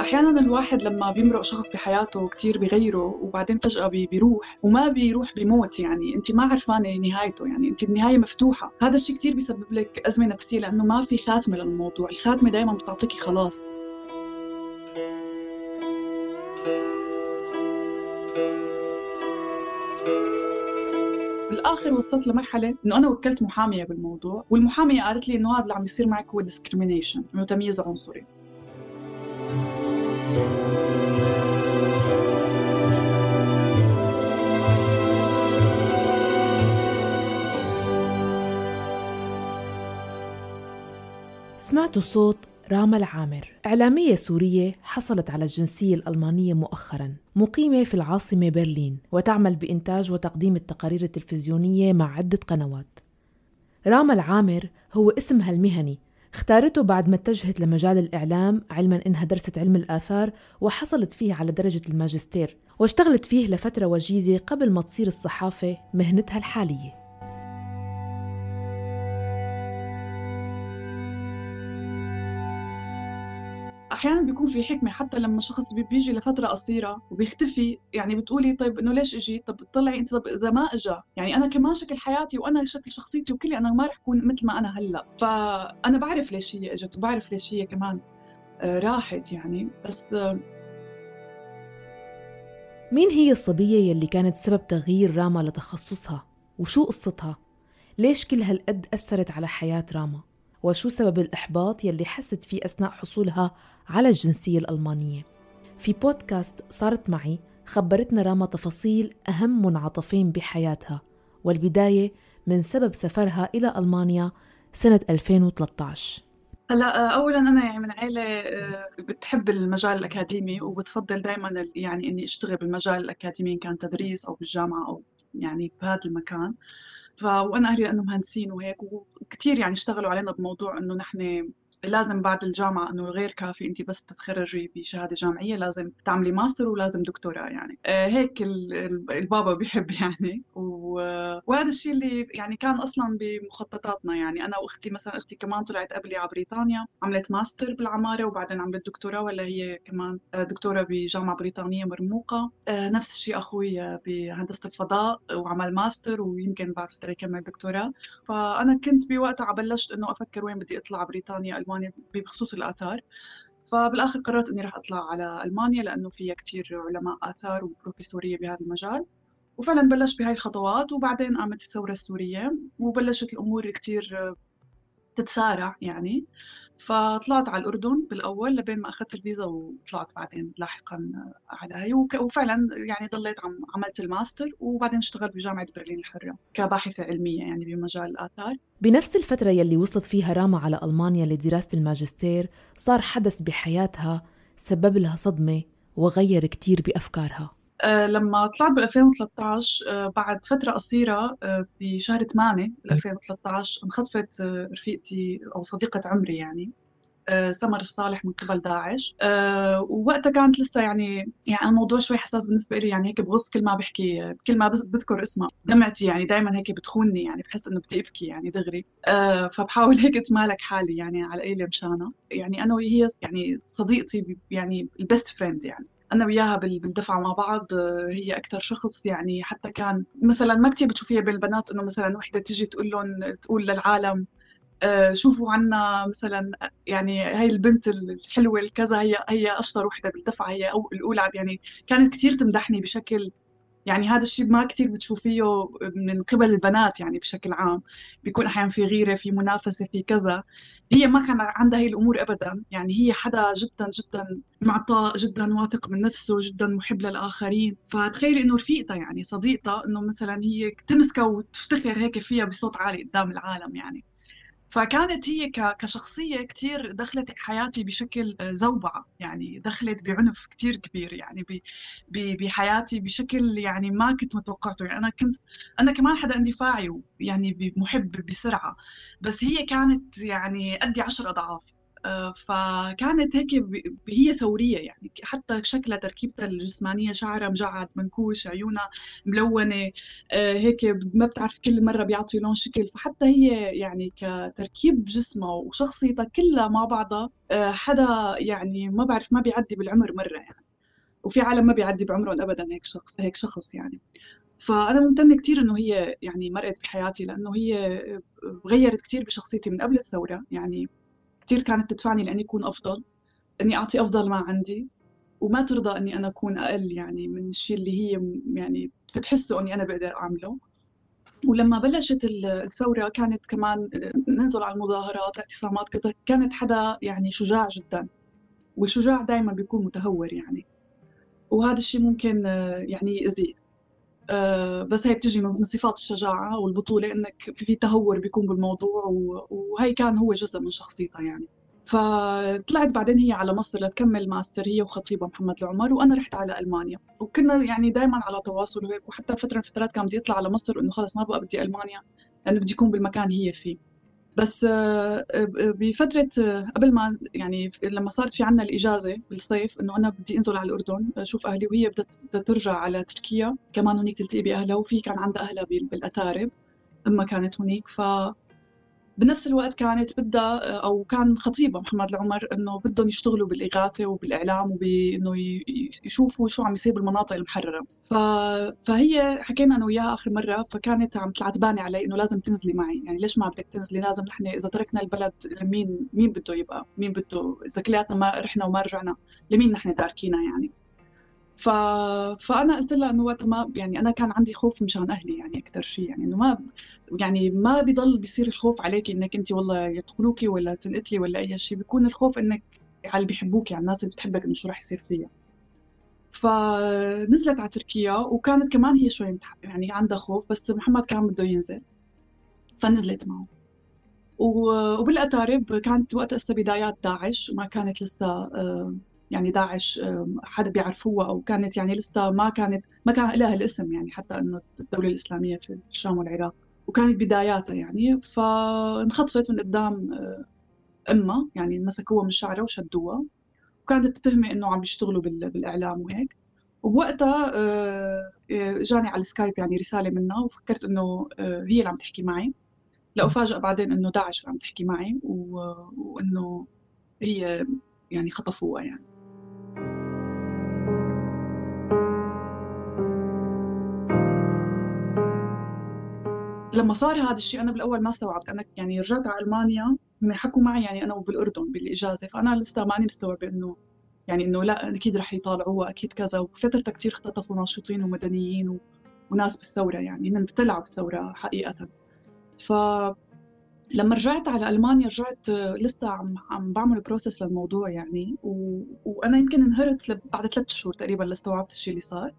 أحيانا الواحد لما بيمرق شخص بحياته كثير بيغيره وبعدين فجأة بيروح وما بيروح بموت يعني. انت ما عرفانة نهايته يعني انت النهاية مفتوحة. هذا الشيء كثير بيسبب لك أزمة نفسية لأنه ما في خاتمة للموضوع. الخاتمة دائما بتعطيكي خلاص. بالاخر وصلت لمرحلة إنه أنا وكلت محامية بالموضوع والمحامية قالت لي إنه هذا اللي عم بيصير معك هو ديسكريميشن إنه تمييز عنصري. سمعتوا صوت راما العامر. إعلامية سورية حصلت على الجنسية الألمانية مؤخرا مقيمة في العاصمة برلين وتعمل بإنتاج وتقديم التقارير التلفزيونية مع عدة قنوات. راما العامر هو اسمها المهني اختارته بعد ما اتجهت لمجال الإعلام علما إنها درست علم الآثار وحصلت فيه على درجة الماجستير واشتغلت فيه لفترة وجيزة قبل ما تصير الصحافة مهنتها الحالية. أحيانا بيكون في حكمة حتى لما شخص بيجي لفترة قصيرة وبيختفي يعني بتقولي طيب إنه ليش إجي طب طلعي أنت طب إذا ما اجى يعني أنا كمان شكل حياتي وأنا شكل شخصيتي وكلي أنا ما رح أكون مثل ما أنا هلأ فأنا بعرف ليش هي إجت وبعرف ليش هي كمان آه، راحت يعني بس آه، مين هي الصبية يلي كانت سبب تغيير راما لتخصصها؟ وشو قصتها؟ ليش كل هالقد أثرت على حياة راما؟ وشو سبب الإحباط يلي حست فيه أثناء حصولها على الجنسية الألمانية. في بودكاست صارت معي خبرتنا راما تفاصيل أهم منعطفين بحياتها والبداية من سبب سفرها إلى ألمانيا سنة 2013 هلا اولا أنا يعني من عائله آه، بتحب المجال الأكاديمي وبتفضل دائما يعني إني أشتغل بالمجال الأكاديمي إن كان تدريس أو بالجامعة أو يعني بهذا المكان. ف وأنا أهلي لأنه مهندسين وهيك وكثير يعني اشتغلوا علينا بموضوع إنه نحن لازم بعد الجامعة إنه غير كافي أنت بس تتخرجي بشهادة جامعية لازم تعملي ماستر ولازم دكتوراه يعني. آه هيك البابا بيحب يعني. وهذا الشيء اللي يعني كان أصلا بمخططاتنا يعني. أنا وأختي مثلا أختي كمان طلعت قبلي على بريطانيا عملت ماستر بالعمارة وبعدين عملت دكتوراه ولا هي كمان آه، دكتورة بجامعة بريطانية مرموقة. آه نفس الشيء أخوي بهندسة الفضاء وعمل ماستر ويمكن بعد فترة يكمل دكتوراه. فأنا كنت بوقتها بلشت إنه أفكر وين بدي أطلع بريطانيا ألمانيا بخصوص الآثار. فبالآخر قررت إني راح أطلع على ألمانيا لأنه فيها كتير علماء آثار وبروفيسورية بهذا المجال. وفعلا بلشت بهاي الخطوات وبعدين قامت الثورة السورية وبلشت الأمور كتير تتسارع يعني. فطلعت على الأردن بالأول لبين ما أخذت الفيزا وطلعت بعدين لاحقا على هي وفعلا يعني ضليت عم عملت الماستر وبعدين اشتغلت بجامعة برلين الحرة كباحثة علمية يعني بمجال الآثار. بنفس الفترة يلي وصلت فيها راما على ألمانيا لدراسة الماجستير صار حدث بحياتها سبب لها صدمة وغير كتير بأفكارها. لما طلعت بال 2013 آه، بعد فترة قصيرة آه، بشهر 8 بال 2013 انخطفت رفيقتي أو صديقة عمري يعني سمر الصالح من قبل داعش. ووقتها كانت لسه يعني يعني الموضوع شوي حساس بالنسبة لي يعني هيك بغص كل ما بحكي كل ما بذكر اسمها. دمعتي يعني دائما هيك بتخونني يعني بحس إنه بدي أبكي يعني دغري. فبحاول هيك أتمالك حالي يعني على قليله مشانها. يعني أنا وهي يعني صديقتي يعني ال best friend يعني. أنا وياها بالدفعه مع بعض هي أكثر شخص يعني حتى كان مثلا ما كثير بتشوفيها بين البنات إنه مثلا وحدة تيجي تقول لهم تقول للعالم آه، شوفوا عنا مثلا يعني هاي البنت الحلوة الكذا هي هي أشطر وحدة بالدفعة هي الأولى يعني كانت كثير تمدحني بشكل يعني هذا الشيء ما كثير بتشوفيه من قبل البنات يعني بشكل عام. بيكون أحيانا في غيرة في منافسة في كذا. هي ما كان عندها هي الأمور ابدا. يعني هي حدا جدا جدا معطاء جدا واثق من نفسه جدا محب للآخرين. فتخيلي إنه رفيقتها يعني صديقتها إنه مثلا هي تمسكها وتفتخر هيك فيها بصوت عالي قدام العالم يعني. فكانت هي كشخصية كتير دخلت حياتي بشكل آه، زوبعة يعني دخلت بعنف كتير كبير يعني بحياتي بشكل يعني ما كنت متوقعته. يعني أنا كنت أنا كمان حدا اندفاعي يعني محب بسرعة. بس هي كانت يعني قدي عشر أضعاف. فكانت هيك هي ثورية يعني حتى شكلها تركيبتها الجسمانية شعرها مجعد منكوش عيونها ملونة آه، هيك ما بتعرف كل مرة بيعطي لون شكل. فحتى هي يعني كتركيب جسمها وشخصيتها كلها مع بعضها آه، حدا يعني ما بعرف ما بيعدي بالعمر مرة يعني. وفي عالم ما بيعدي بعمرهم ابدا هيك شخص هيك شخص يعني. فأنا ممتنة كثير إنه هي يعني مرقت بحياتي لأنه هي غيرت كثير بشخصيتي من قبل الثورة يعني. كثير كانت تدفعني لإني أكون أفضل إني أعطي أفضل ما عندي وما ترضى إني أنا أكون أقل يعني من الشيء اللي هي يعني بتحسه إني أنا بقدر أعمله. ولما بلشت الثورة كانت كمان ننزل على المظاهرات اعتصامات كذا كانت حدا يعني شجاع جدا والشجاع دائما بيكون متهور يعني. وهذا الشيء ممكن يعني يأذيه آه، بس هي بتجي من صفات الشجاعة والبطولة إنك في تهور بيكون بالموضوع وهي كان هو جزء من شخصيتها يعني. فطلعت بعدين هي على مصر لتكمل ماستر هي وخطيبها محمد العمر وأنا رحت على ألمانيا. وكنا يعني دائما على تواصل وهيك وحتى فترة من الفترات كان بدي يطلع على مصر إنه خلص ما بقى بدي ألمانيا لأنه بدي اكون بالمكان هي فيه. بس آه، آه، آه، قبل ما يعني لما صارت في عنا الإجازة بالصيف إنه أنا بدي أنزل على الأردن أشوف أهلي وهي بدها ترجع على تركيا كمان هنيك تلتقي بأهلها وفي كان عندها أهلها بالأتارب أما كانت هنيك ف بنفس الوقت كانت بدها أو كان خطيبها محمد العمر إنه بدهم يشتغلوا بالإغاثة وبالإعلام وبإنه يشوفوا شو عم يصير بالمناطق المحررة. ف... فهي حكينا أنا وياها آخر مرة فكانت عم تعتباني علي إنه لازم تنزلي معي. يعني ليش ما بدك تنزلي؟ لازم نحن إذا تركنا البلد لمين مين بده يبقى؟ مين بده؟ إذا كلياتنا ما رحنا وما رجعنا لمين نحن تاركينا يعني؟ ف... فأنا قلت لها إنه وقت ما يعني أنا كان عندي خوف مشان أهلي يعني أكثر شيء يعني إنه ما يعني ما بيضل بيصير الخوف عليك إنك أنت والله يقتلوكي ولا تنقتلي ولا أي شيء بيكون الخوف إنك على اللي بيحبوك يعني الناس اللي بتحبك إنه شو راح يصير فيها. فنزلت على تركيا وكانت كمان هي شوي يعني عندها خوف بس محمد كان بده ينزل فنزلت معه. وبالأتارب كانت وقتها بدايات داعش ما كانت لسه آه، يعني داعش حدا بيعرفوها أو كانت يعني لسه ما كانت ما كان لها الاسم يعني حتى إنه الدولة الإسلامية في الشام والعراق. وكانت بداياتها يعني فانخطفت من قدام آه، امها يعني مسكوها من شعرها وشدوها. وكانت تتهمي إنه عم بيشتغلوا بالإعلام وهيك. وبوقتها آه، جاني على السكايب يعني رسالة منها وفكرت إنه آه، هي اللي عم تحكي معي. لأفاجأ بعدين إنه داعش عم تحكي معي وإنه هي يعني خطفوها يعني. لما صار هذا الشيء أنا بالأول ما استوعبت. أنا يعني رجعت على ألمانيا هم حكوا معي يعني أنا وبالأردن بالإجازة. فأنا لسه ماني مستوعبة إنه يعني إنه لا أكيد رح يطالعوها أكيد كذا. وفترتها كثير اختطفوا ناشطين ومدنيين و... وناس بالثورة يعني من بتلعب بالثوره حقيقة. ف لما رجعت على ألمانيا رجعت لسه عم عم بعمل process للموضوع يعني. و... وأنا يمكن انهرت بعد ثلاث شهور تقريبا لاستوعبت الشيء اللي صار.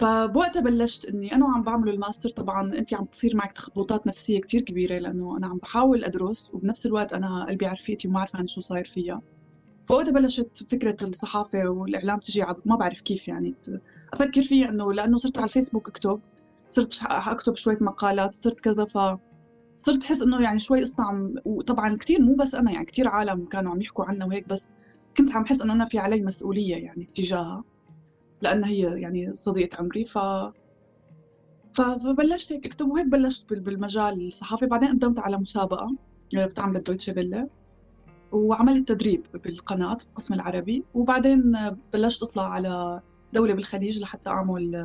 فبوقتها بلشت إني أنا وعم بعمل الماستر طبعا أنت عم تصير معك تخبطات نفسية كثير كبيرة لأنه أنا عم بحاول أدرس وبنفس الوقت أنا قلبي على رفيقتي وما عارفة عن شو صاير فيها فوقتها بلشت فكرة الصحافة والإعلام تجي. ما بعرف كيف يعني أفكر فيها إنه لأنه صرت على الفيسبوك أكتب صرت أكتب شوية مقالات صرت كذا ف صرت أحس إنه يعني شوي قصة عم وطبعا كثير مو بس أنا يعني كثير عالم كانوا عم يحكوا عنها وهيك بس كنت عم حس إنه أنا في علي مسؤولية يعني تجاهها لأنها هي يعني صديقة عمري ف فبلشت هيك اكتب وهيك بلشت بالمجال الصحافي. بعدين قدمت على مسابقة آه، بتعمل دويتشه فيلا وعملت تدريب بالقناة بالقسم العربي. وبعدين بلشت أطلع على دولة بالخليج لحتى أعمل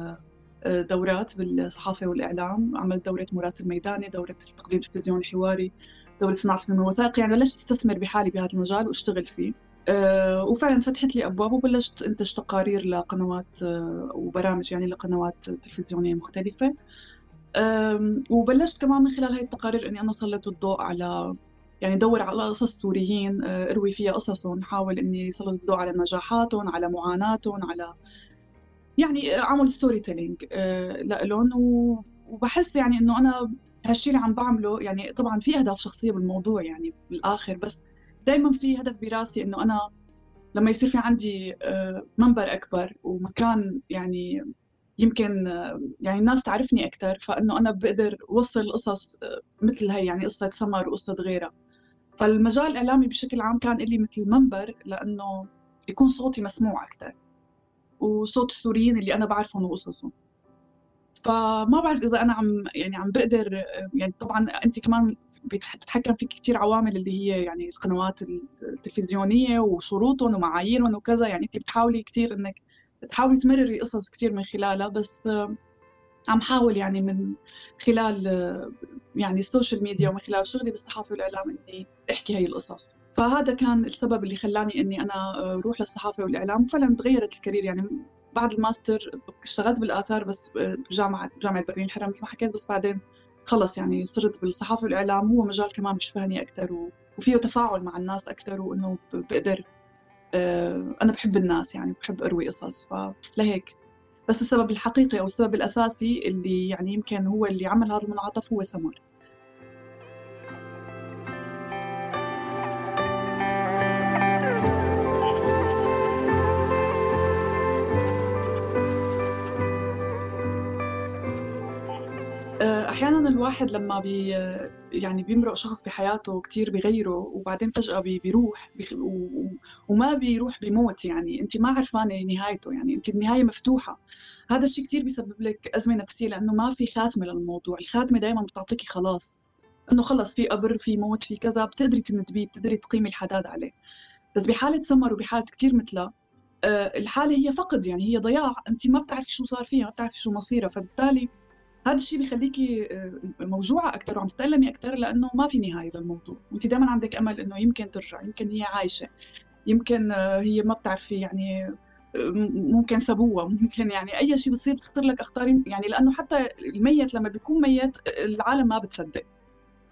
آه، دورات بالصحافة والإعلام. عملت دورة مراسل ميداني دورة تقديم تلفزيوني حواري دورة صناعة الفيلم الوثائقي. يعني بلشت أستثمر بحالي بهذا المجال وأشتغل فيه. آه، وفعلا فتحت لي أبواب وبلشت انتج تقارير لقنوات آه، وبرامج يعني لقنوات تلفزيونية مختلفة. وبلشت كمان من خلال هاي التقارير إني أنا سلط الضوء على يعني دور على قصص سوريين آه، أروي فيها قصصهم حاول إني سلط الضوء على نجاحاتهم على معاناتهم على يعني اعمل storytelling لهم وبحس يعني إنه أنا هالشيء اللي عم بعمله يعني طبعا في أهداف شخصية بالموضوع يعني بالآخر بس دائما في هدف براسي إنه أنا لما يصير في عندي آه، منبر أكبر ومكان يعني يمكن آه، يعني الناس تعرفني أكثر فإنه أنا بقدر أوصل قصص آه، مثل هي يعني قصة سمر وقصة غيرها. فالمجال الإعلامي بشكل عام كان لي مثل منبر لأنه يكون صوتي مسموع أكثر وصوت السوريين اللي أنا بعرفهم وقصصهم. فما بعرف إذا أنا عم يعني عم بقدر يعني طبعا انت كمان بتتحكم فيك كثير عوامل اللي هي يعني القنوات التلفزيونية وشروطهم ومعاييرهم وكذا يعني انت بتحاولي كثير إنك تحاولي تمرري قصص كثير من خلالها بس عم حاول يعني من خلال يعني ال social media ومن خلال شغلي بالصحافة والإعلام إني أحكي هي القصص. فهذا كان السبب اللي خلاني إني أنا أروح للصحافة والإعلام وفعلا تغيرت ال career يعني بعد الماستر اشتغلت بالآثار بس بجامعه بجامعه برلين الحرة مثل ما حكيت بس بعدين خلص يعني صرت بالصحافة والإعلام هو مجال كمان بيشبهني أكثر وفيه تفاعل مع الناس أكثر وإنه بقدر آه، أنا بحب الناس يعني بحب أروي قصص فلهيك بس السبب الحقيقي أو السبب الأساسي اللي يعني يمكن هو اللي عمل هذا المنعطف هو سمر. الواحد لما بي يعني بيمرق شخص بحياته كثير بيغيره وبعدين فجأة بي بيروح بي وما بيروح بموت يعني. انت ما عرفانة نهايته يعني انت النهاية مفتوحة. هذا الشيء كثير بيسبب لك أزمة نفسية لأنه ما في خاتمة للموضوع. الخاتمة دائما بتعطيكي خلاص. إنه خلص في قبر في موت في كذا بتقدري تندبيه بتقدري تقيمي الحداد عليه. بس بحالة سمر وبحالة كثير مثلها آه، الحالة هي فقد يعني هي ضياع. انت ما بتعرفي شو صار فيها ما بتعرفي شو مصيرها. فبالتالي هذا الشيء بيخليكي آه، موجوعه أكثر وعم تتألمي أكثر لأنه ما في نهاية للموضوع. وانت دائما عندك أمل إنه يمكن ترجع يمكن هي عايشة يمكن آه، هي ما بتعرفي يعني آه، ممكن سبوها ممكن يعني أي شيء بصير بتخطر لك أخطار يعني لأنه حتى الميت لما بيكون ميت العالم ما بتصدق.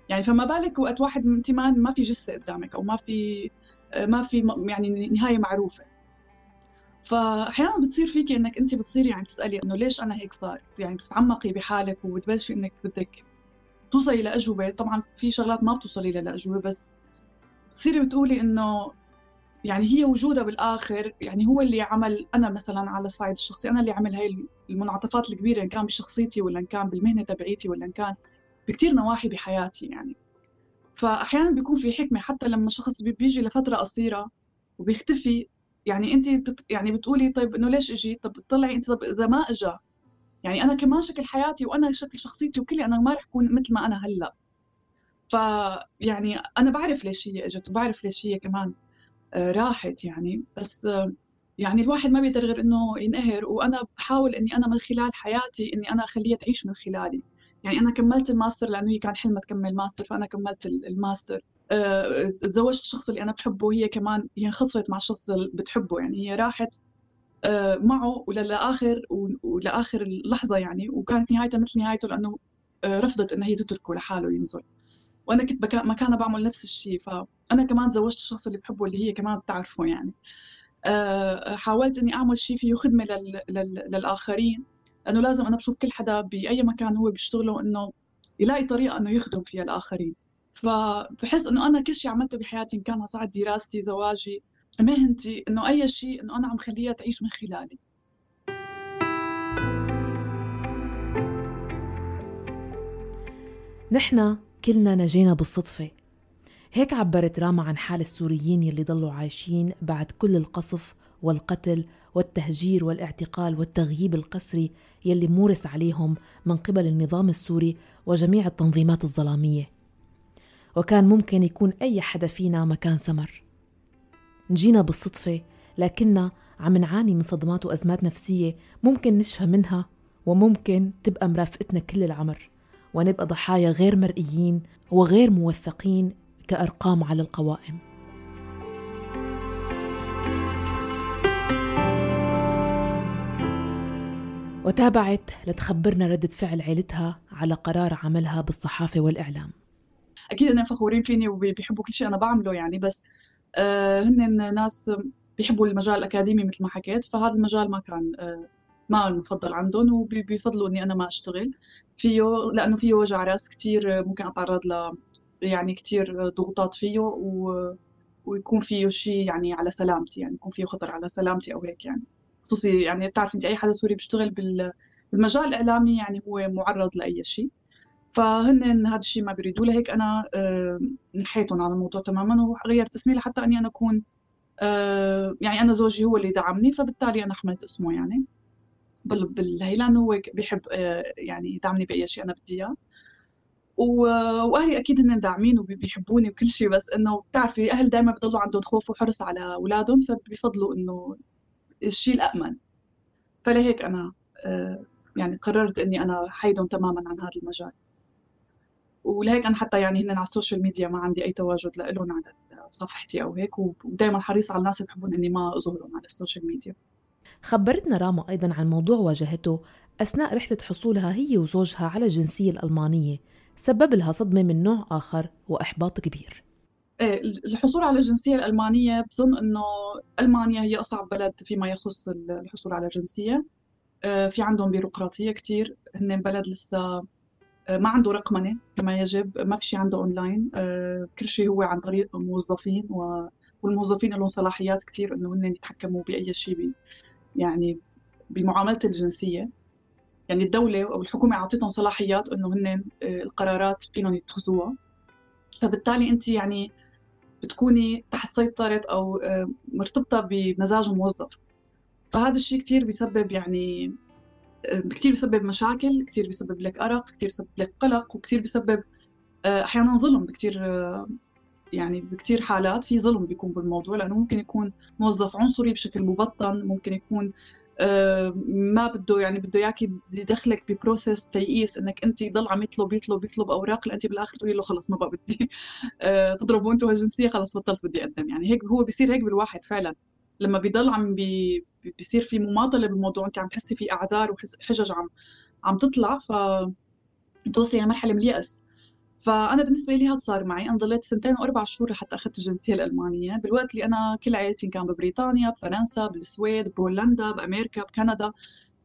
يعني فما بالك وقت واحد أنت ما في جثة قدامك أو ما في ما في يعني نهاية معروفة. فأحيانا بتصير فيكي إنك أنت بتصيري يعني تسالي إنه ليش أنا هيك صار؟ يعني بتتعمقي بحالك وبتبلشي إنك بدك توصلي لأجوبة. طبعا في شغلات ما بتوصلي لها لاجوبه بس بتصيري بتقولي إنه يعني هي وجودها بالآخر يعني هو اللي عمل أنا مثلا على الصعيد الشخصي. أنا اللي عمل هاي المنعطفات الكبيرة إن كان بشخصيتي ولا إن كان بالمهنة تبعيتي ولا إن كان بكثير نواحي بحياتي يعني. فأحيانا بيكون في حكمة حتى لما شخص بيجي لفترة قصيرة وبيختفي يعني انت. يعني بتقولي طيب إنه ليش أجي؟ طب طلعي انت طب إذا ما اجى يعني أنا كمان شكل حياتي وأنا شكل شخصيتي وكلي أنا ما رح اكون مثل ما أنا هلأ. ف يعني أنا بعرف ليش هي إجت وبعرف ليش هي كمان آه، راحت يعني. بس يعني الواحد ما بيقدر غير إنه ينقهر. وأنا بحاول إني أنا من خلال حياتي إني أنا أخليها تعيش من خلالي. يعني أنا كملت الماستر لأنه هي كان حلمها تكمل ماستر فأنا كملت الماستر. آه، تزوجت الشخص اللي أنا بحبه وهي كمان هي انخطفت مع الشخص اللي بتحبه يعني هي راحت آه، معه ولاخر ولآخر لحظه يعني وكانت نهايتها مثل نهايته لأنه آه، رفضت انها هي تتركه لحاله ينزل. وأنا كنت مكانها بعمل نفس الشيء فانا كمان تزوجت الشخص اللي بحبه اللي هي كمان بتعرفه يعني. حاولت إني أعمل شيء فيه خدمة لل... لل... للآخرين لأنه لازم أنا بشوف كل حدا بأي مكان هو بيشتغله إنه يلاقي طريقة إنه يخدم فيها الآخرين. فبحس إنه أنا كل شيء عملته بحياتي إن كان صعد دراستي زواجي. مهنتي إنه أي شيء إنه أنا عم خليها تعيش من خلالي. نحن كلنا نجينا بالصدفة. هيك عبرت راما عن حال السوريين يلي ضلوا عايشين بعد كل القصف والقتل والتهجير والاعتقال والتغييب القسري يلي مورس عليهم من قبل النظام السوري وجميع التنظيمات الظلامية. وكان ممكن يكون أي حدا فينا مكان سمر. نجينا بالصدفة لكننا عم نعاني من صدمات وأزمات نفسية ممكن نشفى منها وممكن تبقى مرافقتنا كل العمر. ونبقى ضحايا غير مرئيين وغير موثقين كأرقام على القوائم. وتابعت لتخبرنا ردة فعل عيلتها على قرار عملها بالصحافة والإعلام. أكيد انهم فخورين فيني وبيحبوا كل شيء أنا بعمله يعني بس آه هن ناس بيحبوا المجال الأكاديمي مثل ما حكيت فهذا المجال ما كان آه ما المفضل عندهم وبيفضلوا إني أنا ما أشتغل. فيه لأنه فيه وجع رأس كثير ممكن أتعرض ل يعني كثير ضغوطات فيه و... ويكون فيه شيء يعني على سلامتي يعني يكون فيه خطر على سلامتي أو هيك يعني. خصوصي يعني بتعرف انت أي حدا سوري بيشتغل بالمجال الإعلامي يعني هو معرض لأي شيء. فهن هذا الشيء ما بيريدوه. لهيك أنا آه، نحيتهم على الموضوع تماما وغيرت اسمي لحتى إني أنا أكون آه، يعني أنا زوجي هو اللي دعمني فبالتالي أنا حملت اسمه يعني. بالهيلان هو بيحب يعني يدعمني بأي شيء أنا بدي إياه. وأهلي أكيد هن داعمين وبيحبوني وكل شيء بس إنه بتعرفي أهل دائما بضلوا عندهم خوف وحرص على أولادهم فبيفضلوا إنه الشيء الامن فلهيك أنا آه، يعني قررت إني أنا حيدهم تماما عن هذا المجال. ولهيك أنا حتى يعني هن على ال social media ما عندي أي تواجد لهم على صفحتي أو هيك ودائما حريص على الناس اللي بحبون إني ما أظهرهم على ال social media. خبرتنا راما أيضا عن موضوع واجهته أثناء رحلة حصولها هي وزوجها على الجنسية الألمانية سبب لها صدمة من نوع آخر وإحباط كبير. إيه الحصول على الجنسية الألمانية بظن أنه ألمانيا هي أصعب بلد فيما يخص الحصول على الجنسية آه، في عندهم بيروقراطية كتير هن بلد لسه ما عنده رقمنة كما يجب ما في شيء عنده أونلاين آه، كل شيء هو عن طريق موظفين والموظفين لهم صلاحيات كتير أنه هن يتحكموا بأي شيء يعني بمعاملة الجنسية. يعني الدولة أو الحكومة أعطتهم صلاحيات إنه هن آه، القرارات فيهم يتخذوها. فبالتالي أنت يعني بتكوني تحت سيطرة أو آه، مرتبطة بمزاج موظف. فهذا الشيء كثير بيسبب يعني آه، كثير بيسبب مشاكل كثير بيسبب لك أرق كثير بيسبب لك قلق وكثير بيسبب أحيانا ظلم بكثير يعني بكثير حالات في ظلم بيكون بالموضوع لأنه ممكن يكون موظف عنصري بشكل مبطن ممكن يكون آه، ما بده يعني بده إياك يدخلك ببروسيس تيئيس إنك أنت ضل عم يطلب يطلب يطلب أوراق لأنت بالآخر تقولي له خلص ما بقى بدي. آه، تضربوا أنتم الجنسيه خلص بطلت بدي أقدم. يعني هيك هو بيصير هيك بالواحد فعلا. لما بيضل عم بي بيصير في مماطلة بالموضوع انت عم تحسي في أعذار وحجج عم عم تطلع ف توصلي لمرحلة من اليأس فأنا بالنسبة لي هذا صار معي. أنا ضليت سنتين وأربع شهور لحتى أخذت الجنسية الألمانية. بالوقت اللي أنا كل عائلتي كان ببريطانيا بفرنسا بالسويد بهولندا بأمريكا بكندا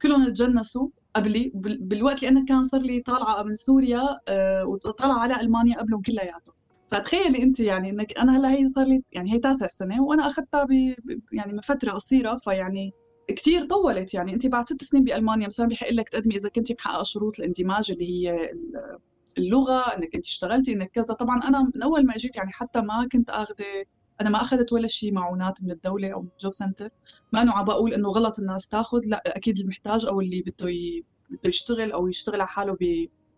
كلهم تجنسوا قبلي. بالوقت اللي أنا كان صار لي طالعة من سوريا آه، وطالعة على ألمانيا قبلهم كلياتهم. فتخيلي انت يعني انك أنا هلا هي صار لي يعني هي تاسع سنة وأنا اخذتها ب يعني من فترة قصيرة فيعني كثير طولت يعني انت بعد ست سنين بألمانيا مثلا بحق لك تقدمي إذا كنت محققه شروط الاندماج اللي هي اللغة إنك انت اشتغلتي إنك كذا طبعا أنا من أول ما إجيت يعني حتى ما كنت آخذة أنا ما أخذت ولا شيء معونات من الدولة أو من الجوب سنتر ما انه عم بقول إنه غلط الناس تاخذ لا أكيد المحتاج أو اللي بده. بده يشتغل أو يشتغل على حاله.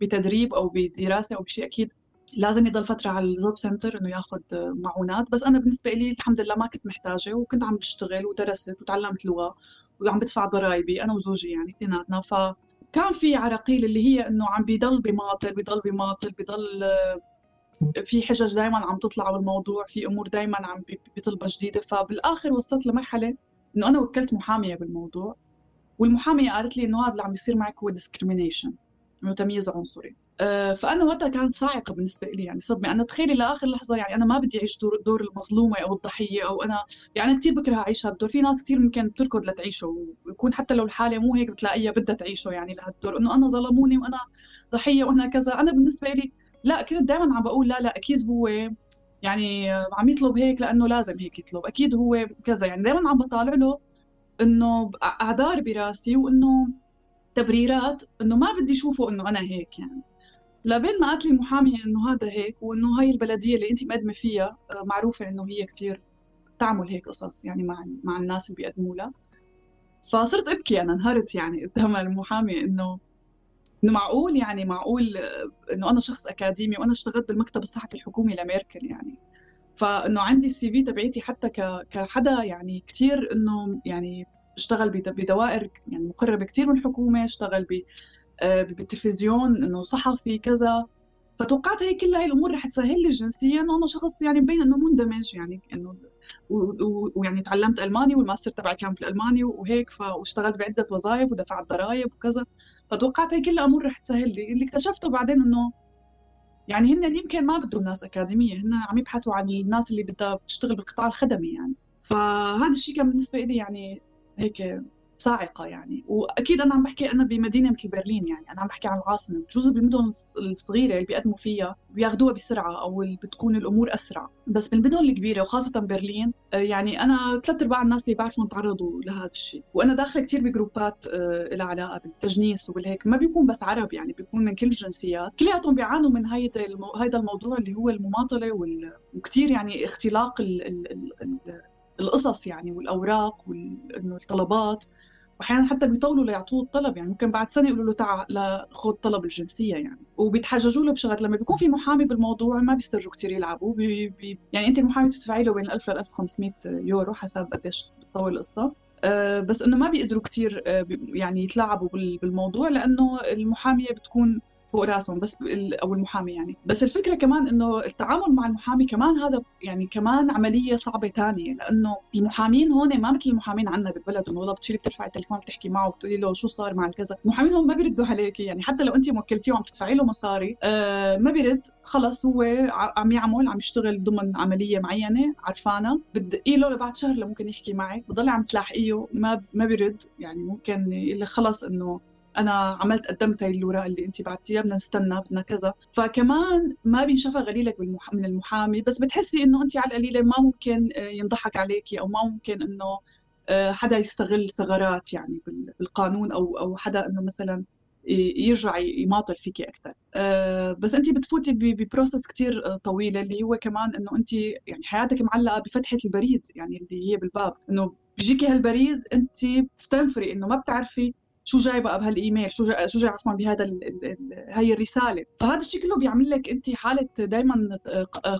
بتدريب أو بدراسة أو بشيء أكيد لازم يضل فترة على الجوب سنتر إنه ياخذ معونات. بس أنا بالنسبة لي الحمد لله ما كنت محتاجة وكنت عم بشتغل ودرست وتعلمت لغة وعم بدفع ضرائبي أنا وزوجي يعني اثنيناتنا. ف كان في عراقيل اللي هي إنه عم بيضل بماطل بيضل بماطل بيضل آه، في حجج دائما عم تطلع بالموضوع في أمور دائما عم بيطلبها جديدة. فبالآخر وصلت لمرحلة إنه أنا وكلت محامية بالموضوع والمحامية قالت لي إنه هذا اللي عم بيصير معك هو discrimination إنه تمييز عنصري. فأنا وقتها كانت صاعقه بالنسبة لي يعني صدمة. أنا تخيلي لآخر لحظة يعني أنا ما بدي أعيش دور, دور المظلومة أو الضحية أو أنا يعني كثير بكره اعيش هالدور في ناس كثير ممكن بتركض لتعيشه ويكون حتى لو الحالة مو هيك بتلاقيها بدها تعيشه يعني لهالدور. إنه أنا ظلموني وأنا ضحية وأنا كذا. أنا بالنسبة لي لا كنت دائما عم بقول لا لا أكيد هو يعني عم يطلب هيك لأنه لازم هيك يطلب. أكيد هو كذا. يعني دائما عم بطالع له إنه أعذار براسي وإنه تبريرات إنه ما بدي أشوفه إنه أنا هيك يعني. لبين ما قالت لي محامية إنه هذا هيك وإنه هاي البلدية اللي أنت مقدمة فيها آه، معروفة إنه هي كتير تعمل هيك قصص يعني مع مع الناس اللي بيقدموا لها. فصرت أبكي أنا انهرت يعني قدام المحامية إنه إنه معقول يعني معقول آه، إنه أنا شخص أكاديمي وأنا اشتغلت بالمكتب الصحفي الحكومي لميركل يعني. فإنه عندي ال CV تبعيتي حتى كحدا يعني كتير إنه يعني اشتغل بدوائر يعني مقربة كتير من الحكومة اشتغل آه، بالتلفزيون إنه صحفي كذا. فتوقعت هي كل هاي الأمور رح تسهل لي الجنسية وأنا شخص يعني مبين إنه مندمج يعني إنه ويعني تعلمت ألماني والماستر تبعي كان بالألماني وهيك واشتغلت بعدة وظائف ودفعت ضرائب وكذا. فتوقعت هي كل الأمور رح تسهل لي. اللي اكتشفته بعدين إنه يعني هن يمكن ما بدهم ناس أكاديمية هن عم يبحثوا عن الناس اللي بدها تشتغل بالقطاع الخدمي يعني. فهذا الشيء كان بالنسبة لي يعني هيك صاعقة يعني. وأكيد أنا عم بحكي أنا بمدينة مثل برلين يعني. أنا عم بحكي عن العاصمة. بجوز بالمدن الصغيرة اللي بيقدموا فيها بياخذوها بسرعة أو بتكون الأمور أسرع. بس بالمدن الكبيرة وخاصة برلين آه، يعني أنا ثلاث أرباع الناس اللي بعرفهم تعرضوا لهذا الشيء. وأنا داخلة كثير بجروبات آه، لها علاقة بالتجنيس وبالهيك. ما بيكون بس عرب يعني بيكون من كل الجنسيات. كلياتهم بيعانوا من هيدا هيدا الموضوع اللي هو المماطلة وكثير يعني اختلاق ال ال ال القصص يعني والأوراق وانه الطلبات. واحيانا حتى بيطولوا ليعطوه الطلب يعني ممكن بعد سنة يقولوا له تعال لخذ طلب الجنسية يعني. وبيتحججوا له بشغلات لما بيكون في محامي بالموضوع ما بيسترجوا كثير يلعبوا بي بي يعني أنت المحامي بتدفعي له بين 1000 ل 1500 يورو حسب قديش بتطول القصة. أه بس إنه ما بيقدروا كثير أه يعني يتلاعبوا بالموضوع لأنه المحامية بتكون فوق راسهم بس أو المحامي يعني. بس الفكرة كمان إنه التعامل مع المحامي كمان هذا يعني كمان عملية صعبة ثانية لأنه المحامين هون ما مثل المحامين عندنا بالبلد انه والله بتشيلي بترفعي التليفون بتحكي معه بتقولي له شو صار مع الكذا. المحامين هون ما بيردوا عليكي يعني. حتى لو انت موكلتيه وعم تدفعي له مصاري آه ما بيرد. خلص هو عم يعمل عم يشتغل ضمن عملية معينة عرفانة. بتدقي له لبعد شهر لممكن يحكي معك بضلي عم تلاحقيه ما ما بيرد. يعني ممكن يقول لك خلص إنه أنا عملت قدمت هاي الاوراق اللي انت بعتيها بدنا نستنى بدنا كذا. فكمان ما بينشفى غليلك من المحامي بس بتحسي إنه انت على القليلة ما ممكن آه، ينضحك عليكي أو ما ممكن إنه آه، حدا يستغل ثغرات يعني بالقانون أو أو حدا إنه مثلا يرجع يماطل فيكي أكثر أه بس انت بتفوتي ب process كثير طويلة اللي هو كمان إنه انت يعني حياتك معلقة بفتحة البريد يعني اللي هي بالباب. إنه بيجيكي هالبريد انت بتستنفري إنه ما بتعرفي شو جاي بقى بهالايميل شو شو جاي عفوا بهذا هي الرسالة؟ فهذا الشيء كله بيعمل لك أنت حالة دائما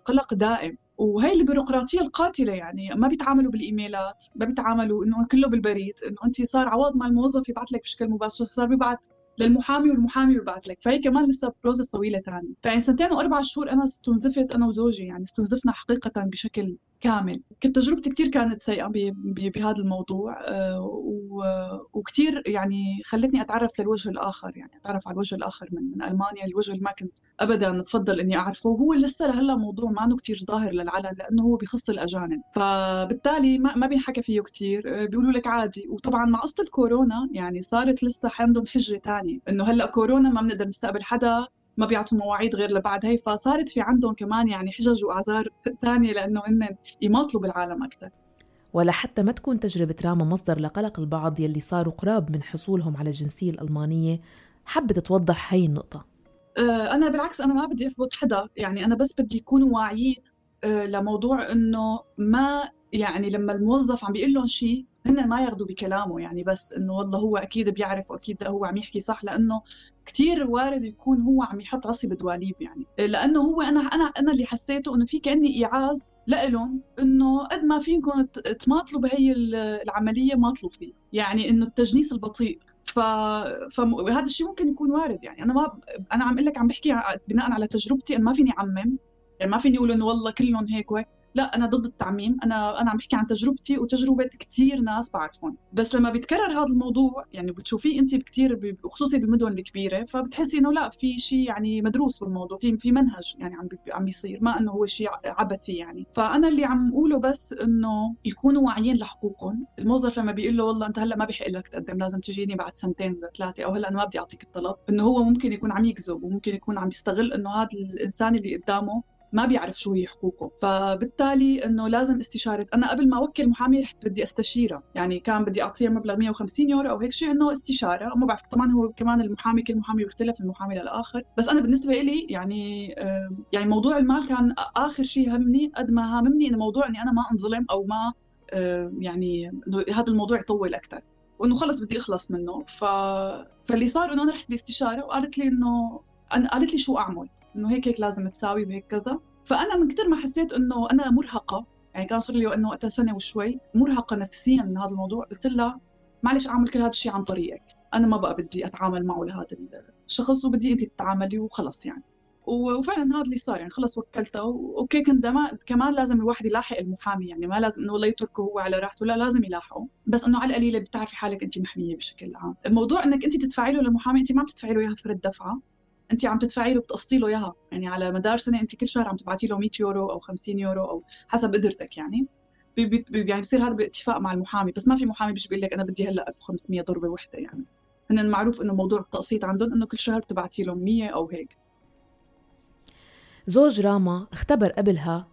قلق دائم. وهي البيروقراطية القاتلة يعني ما بيتعاملوا بالإيميلات ما بيتعاملوا إنه كله بالبريد إنه أنت صار عوض ما الموظف يبعث لك بشكل مباشر صار بيبعث للمحامي والمحامي بيبعث لك. فهي كمان لسه بروسس طويلة ثانية فيعني سنتين وأربع شهور أنا استنزفت أنا وزوجي يعني استنزفنا حقيقة بشكل كامل. كنت تجربتي كثير كانت سيئة بهذا الموضوع آه، وكثير يعني خلتني أتعرف للوجه الآخر يعني أتعرف على الوجه الآخر من, من ألمانيا. الوجه اللي ما كنت أبدا بفضل إني أعرفه. وهو لسه لهلأ موضوع ما كثير ظاهر للعلن لأنه هو بخص الأجانب. فبالتالي ما, ما بينحكى فيه كثير آه، بيقولوا لك عادي. وطبعا مع قصة الكورونا يعني صارت لسه عندهم حجة ثانية إنه هلأ كورونا ما بنقدر نستقبل حدا ما بيعطوا مواعيد غير لبعد هي فصارت في عندهم كمان يعني حجج وأعذار ثانية لأنه هن يماطلوا بالعالم أكثر ولحتى ما تكون تجربة راما مصدر لقلق البعض يلي صاروا قراب من حصولهم على الجنسية الألمانية. حبت توضح هاي النقطة؟ أه، أنا بالعكس أنا ما بدي أحبط حدا. يعني أنا بس بدي يكونوا واعيين أه، لموضوع إنه ما يعني لما الموظف عم بيقول لهم شيء هن ما ياخذوا بكلامه يعني بس إنه والله هو أكيد بيعرف وأكيد هو عم يحكي صح لأنه كثير وارد يكون هو عم يحط راسي بدواليب يعني. لأنه هو أنا أنا أنا اللي حسيته إنه في كأني إيعاز لهم إنه قد ما فيكم تماطلوا بهي العملية ماطلوا فيه يعني إنه التجنيس البطيء. ف... فهذا الشيء ممكن يكون وارد يعني. أنا ما أنا عم أقول لك عم بحكي بناء على تجربتي أنا ما فيني أعمم. يعني ما فيني أقول إنه والله كلهم هيك وهيك. لا أنا ضد التعميم. أنا أنا عم بحكي عن تجربتي وتجربه كثير ناس بعرفهم. بس لما بيتكرر هذا الموضوع يعني بتشوفيه انت كثير وخصوصي بالمدن الكبيرة فبتحسي إنه لا في شيء يعني مدروس بالموضوع. في في منهج يعني عم عم بيصير ما إنه هو شيء عبثي يعني. فأنا اللي عم اقوله بس إنه يكونوا واعيين لحقوقهم. الموظف لما بيقول له والله أنت هلأ ما بيحق لك تقدم لازم تجيني بعد سنتين ولا ثلاثة أو هلأ أنا ما بدي أعطيك الطلب. إنه هو ممكن يكون عم يكذب وممكن يكون عم يستغل إنه هذا الإنسان اللي قدامه ما بيعرف شو هي حقوقه. فبالتالي إنه لازم استشارة. أنا قبل ما أوكل محامي رحت بدي أستشيره. يعني كان بدي اعطيها مبلغ 150 يورو أو هيك شيء إنه استشارة. ما بعرف طبعا هو كمان المحامي كل محامي بيختلف من محامي للآخر. بس أنا بالنسبة لي يعني يعني موضوع المال كان آخر شيء همني قد ما هاممني إنه موضوع إني أنا ما أنظلم أو ما يعني هذا الموضوع يطول أكثر وإنه خلص بدي أخلص منه. ف... فاللي صار إنه أنا رحت باستشارة وقالت لي إنه قالت لي شو أعمل. إنه هيك هيك لازم تساوي وهيك كذا. فأنا من كثر ما حسيت إنه أنا مرهقة يعني كان صار لي إنه وقتها سنة وشوي مرهقة نفسيا من هذا الموضوع قلت لها معلش أعمل كل هذا الشيء عن طريقك. أنا ما بقى بدي أتعامل معه لهذا الشخص وبدي أنت تتعاملي وخلص يعني. وفعلا هذا اللي صار يعني خلص وكلته. أوكي كنت كمان لازم الواحد يلاحق المحامي يعني ما لازم إنه والله يتركه هو على راحته لا لازم يلاحقه. بس إنه على القليله بتعرفي حالك أنت محمية بشكل عام. الموضوع إنك أنت تدفعي له للمحامي أنت ما بتدفعي له إياها فرد دفعة. انت عم تدفعي له بتقسطي له اياها. يعني على مدار سنة انت كل شهر عم تبعتي له 100 يورو أو 50 يورو أو حسب قدرتك يعني. بي بي يعني بصير هذا بالاتفاق مع المحامي. بس ما في محامي بيجي بيقول لك أنا بدي هلأ 1500 ضربة وحدة يعني. هن معروف إنه موضوع التقسيط عندهم إنه كل شهر بتبعتي لهم 100 أو هيك. زوج راما اختبر قبلها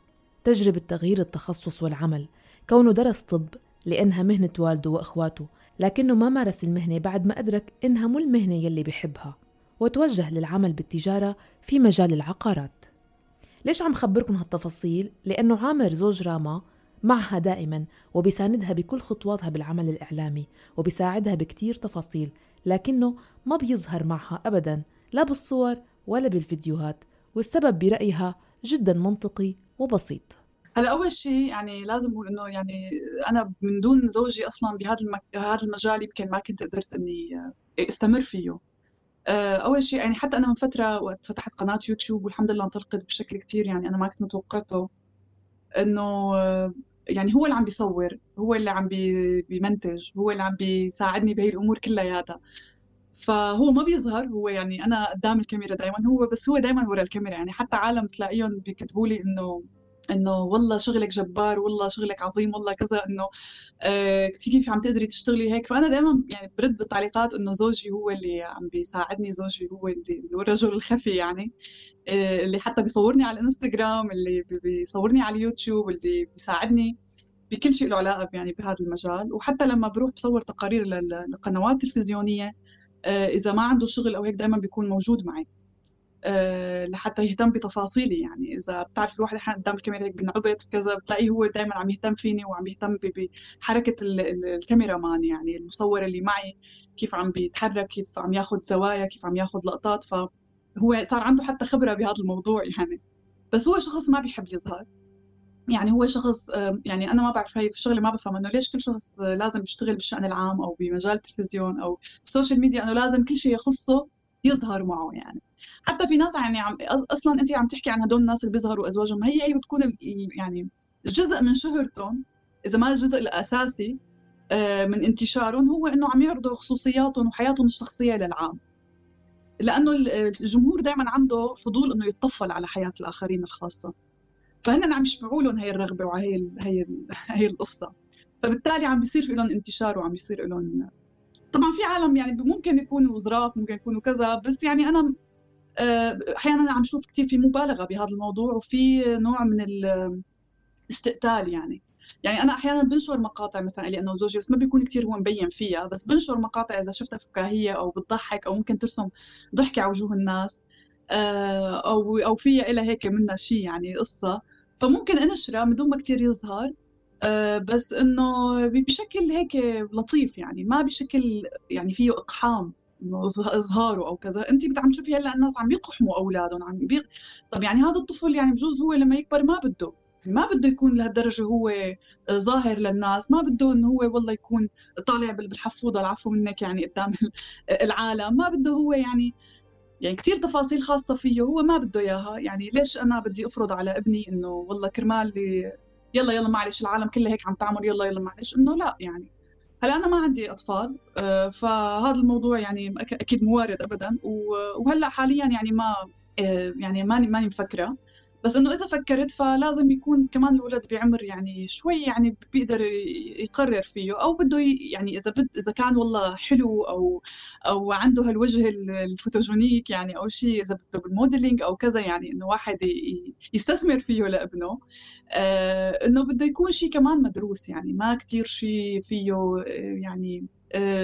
تجربة تغيير التخصص والعمل. كونه درس طب لأنها مهنة والده وإخواته لكنه ما مارس المهنة بعد ما أدرك إنها مو المهنة يلي بحبها. وتوجه للعمل بالتجارة في مجال العقارات. ليش عم خبركم هالتفاصيل؟ لأنه عامر زوج راما معها دائما وبيساندها بكل خطواتها بالعمل الإعلامي وبيساعدها بكتير تفاصيل لكنه ما بيظهر معها أبدا لا بالصور ولا بالفيديوهات والسبب برأيها جدا منطقي وبسيط. هلا أول شيء يعني لازم أقول إنه يعني أنا من دون زوجي أصلا بهذا المك... المجال يمكن ما كنت قدرت إني استمر فيه. أول شيء يعني حتى أنا من فترة وقت فتحت قناة يوتيوب والحمد لله انطلقت بشكل كثير يعني أنا ما كنت متوقعته إنه يعني هو اللي عم بيصور هو اللي عم بيمنتج هو اللي عم بيساعدني بهي الأمور كلياتها فهو ما بيظهر هو يعني أنا قدام الكاميرا دائما هو بس هو دائما ورا الكاميرا يعني حتى عالم تلاقيهم بيكتبوا لي إنه إنه والله شغلك جبار والله شغلك عظيم والله كذا إنه آه كيف عم تقدري تشتغلي هيك. فأنا دائما يعني برد بالتعليقات إنه زوجي هو اللي عم بيساعدني زوجي هو اللي الرجل الخفي يعني آه اللي حتى بيصورني على الإنستغرام اللي بيصورني على اليوتيوب اللي بيساعدني بكل شيء له علاقة يعني بهذا المجال. وحتى لما بروح بصور تقارير للقنوات التلفزيونيه آه إذا ما عنده شغل أو هيك دائما بيكون موجود معي. آه، لحتى يهتم بتفاصيلي. يعني إذا بتعرف الواحد أحيانا قدام الكاميرا هيك بنعبط كذا بتلاقيه هو دائما عم يهتم فيني وعم يهتم بحركه الكاميرا مان يعني المصور اللي معي كيف عم بيتحرك كيف عم ياخذ زوايا كيف عم ياخذ لقطات. فهو صار عنده حتى خبرة بهذا الموضوع يعني. بس هو شخص ما بيحب يظهر. يعني هو شخص يعني أنا ما بعرف هي الشغله ما بفهم إنه ليش كل شخص لازم يشتغل بالشأن العام أو بمجال التلفزيون أو السوشيال ميديا إنه لازم كل شيء يخصه يظهر معه يعني. حتى في ناس يعني عم أصلا انت عم تحكي عن هدول الناس اللي بيظهروا أزواجهم هي هي بتكون يعني جزء من شهرتهم إذا ما الجزء الأساسي آه، من انتشارهم هو إنه عم يعرضوا خصوصياتهم وحياتهم الشخصية للعام. لأنه الجمهور دائما عنده فضول إنه يتطفل على حياة الآخرين الخاصة. فهن عم يشبعوا لهم هي الرغبة وهي هي هي القصة. فبالتالي عم بيصير في لهم انتشار وعم بيصير لهم طبعا في عالم يعني ممكن يكونوا ظراف ممكن يكونوا كذا بس يعني أنا آه، أحيانا عم شوف كثير في مبالغة بهذا الموضوع وفي نوع من الاستقتال يعني. يعني أنا أحيانا بنشر مقاطع مثلا لأنه زوجي بس ما بيكون كثير هو مبين فيها بس بنشر مقاطع إذا شفتها فكاهية أو بتضحك أو ممكن ترسم ضحكة على وجوه الناس آه، أو أو فيها إلها هيك منها شيء يعني قصة. فممكن إنشرها من دون ما كثير يظهر. آه، بس إنه بشكل هيك لطيف يعني ما بشكل يعني فيه إقحام إنه إظهاره أو كذا. انت عم تشوفي هلأ الناس عم يقحموا أولادهم عم بيغ... طب يعني هذا الطفل يعني بجوز هو لما يكبر ما بده يعني ما بده يكون لهالدرجة هو آه، ظاهر للناس ما بده إنه هو والله يكون طالع بالحفوضة العفو منك يعني قدام العالم ما بده هو يعني يعني كثير تفاصيل خاصة فيه هو ما بده إياها. يعني ليش أنا بدي أفرض على ابني إنه والله كرمال يلا يلا معلش العالم كلها هيك عم تعمل يلا يلا معلش. إنه لا يعني. هلأ أنا ما عندي أطفال آه، فهذا الموضوع يعني أكيد مو وارد ابدا. وهلأ حاليا يعني ما آه، يعني ماني ماني مفكرة. بس إنه إذا فكرت فلازم يكون كمان الولد بعمر يعني شوي يعني بيقدر يقرر فيه أو بده يعني إذا بد إذا كان والله حلو أو أو عنده هالوجه ال photogenic يعني أو شيء إذا بده بال modeling أو كذا يعني إنه واحد يستثمر فيه لابنه آه إنه بده يكون شيء كمان مدروس يعني ما كثير شيء فيه آه، يعني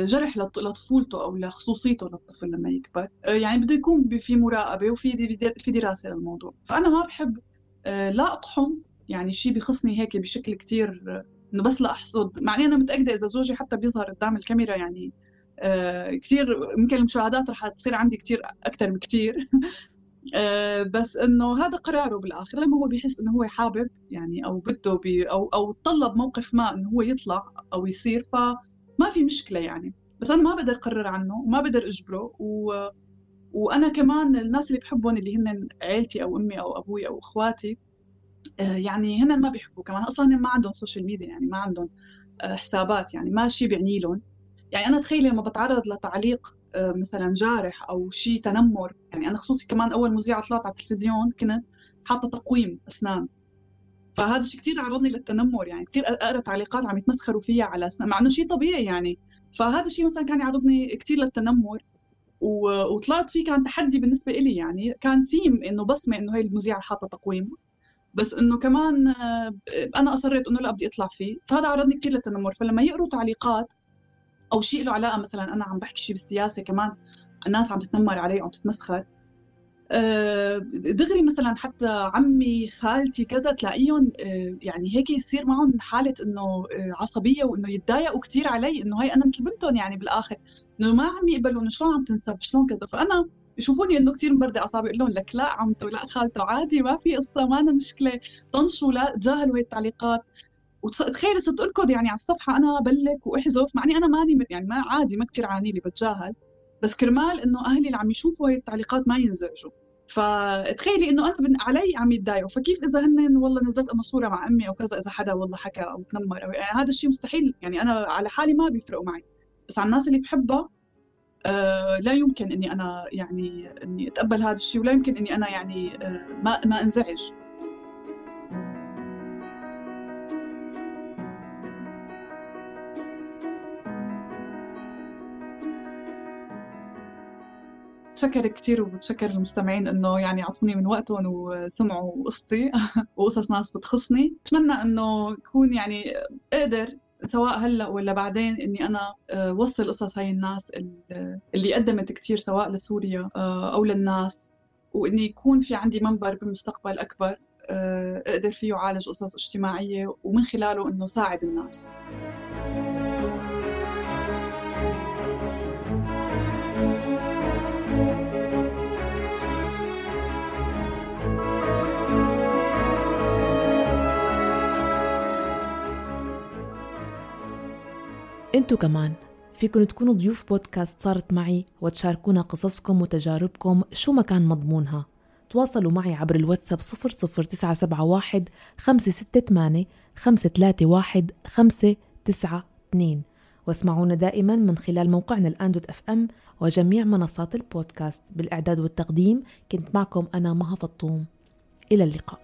جرح لطفولته أو لخصوصيته للطفل لما يكبر. آه، يعني بده يكون في مراقبة وفي في دراسة للموضوع. فأنا ما بحب آه، لا أقحم يعني شيء بخصني هيك بشكل كثير إنه بس لاحصد مع إني أنا متأكدة إذا زوجي حتى بيظهر قدام الكاميرا يعني كثير يمكن المشاهدات رح تصير عندي كثير أكثر بكثير بس إنه هذا قراره بالآخر. لما هو بيحس إنه هو حابب يعني أو بده بي أو أو طلب موقف ما إنه هو يطلع أو يصير ف ما في مشكلة يعني. بس أنا ما بقدر أقرر عنه وما بقدر أجبره و... وأنا كمان الناس اللي بحبهم اللي هن عيلتي أو أمي أو أبوي أو إخواتي آه، يعني هن ما بيحبوا. كمان أصلا ما عندهم social media يعني ما عندهم آه، حسابات يعني ما شيء بيعني لهم. يعني أنا تخيلي لما بتعرض لتعليق آه، مثلا جارح أو شيء تنمر يعني أنا خصوصي كمان أول مذيعه طلعت على التلفزيون كنت حاطة تقويم أسنان. فهذا الشيء كثير عرضني للتنمر يعني كثير أقرأ تعليقات عم يتمسخروا فيها على سنة مع إنه شيء طبيعي يعني. فهذا الشيء مثلا كان يعرضني كثير للتنمر وطلعت فيه كان تحدي بالنسبة لي يعني. كان ثيم إنه بصمة إنه هي المذيعة حاطة تقويم بس إنه كمان آه، أنا أصريت إنه لا بدي أطلع فيه. فهذا عرضني كثير للتنمر. فلما يقروا تعليقات أو شيء له علاقة مثلا أنا عم بحكي شيء بالسياسة كمان الناس عم تتنمر علي أو تتمسخر دغري مثلا حتى عمي خالتي كذا تلاقيهم آه، يعني هيك يصير معهم حالة إنه عصبية وإنه يتضايقوا كثير علي إنه هي أنا مثل بنتهم يعني بالآخر. إنه ما عم يقبلوا إنه شلون عم تنسب شلون كذا. فأنا يشوفوني إنه كثير مبردة أعصابي أقول لهم لك لا عمته لا خالته عادي ما في قصة ما أنا مشكلة. طنشوا لا تجاهلوا هي التعليقات. وتخيلي صرت أركض يعني على الصفحة أنا بلك وأحذف مع إني أنا ماني يعني ما عادي ما كثير عاني لي بتجاهل. بس كرمال إنه أهلي اللي عم يشوفوا هي التعليقات ما ينزعجوا. فتخيلي إنه أنا بن علي عم يتضايقوا. فكيف إذا هن والله نزلت أنا صورة مع أمي أو كذا إذا حدا والله حكى أو تنمر أو يعني هذا الشيء مستحيل. يعني أنا على حالي ما بيفرقوا معي. بس على الناس اللي بحبها آه لا يمكن إني أنا يعني إني أتقبل هذا الشيء ولا يمكن إني أنا يعني آه ما ما أنزعج. بتشكر كثير وبتشكر المستمعين إنه يعني اعطوني من وقتهم وسمعوا قصتي وقصص ناس بتخصني. بتمنى إنه يكون يعني أقدر سواء هلأ ولا بعدين إني أنا آه، وصل قصص هاي الناس اللي قدمت كثير سواء لسوريا آه، أو للناس وإني يكون في عندي منبر بالمستقبل أكبر آه، أقدر فيه أعالج قصص اجتماعية ومن خلاله إنه ساعد الناس. انتو كمان فيكن تكونوا ضيوف بودكاست صارت معي وتشاركونا قصصكم وتجاربكم شو ما كان مضمونها. تواصلوا معي عبر الواتساب 00971 568 531 592 واسمعونا دائما من خلال موقعنا الآن دوت أف أم وجميع منصات البودكاست. بالإعداد والتقديم كنت معكم أنا مها فطوم. إلى اللقاء.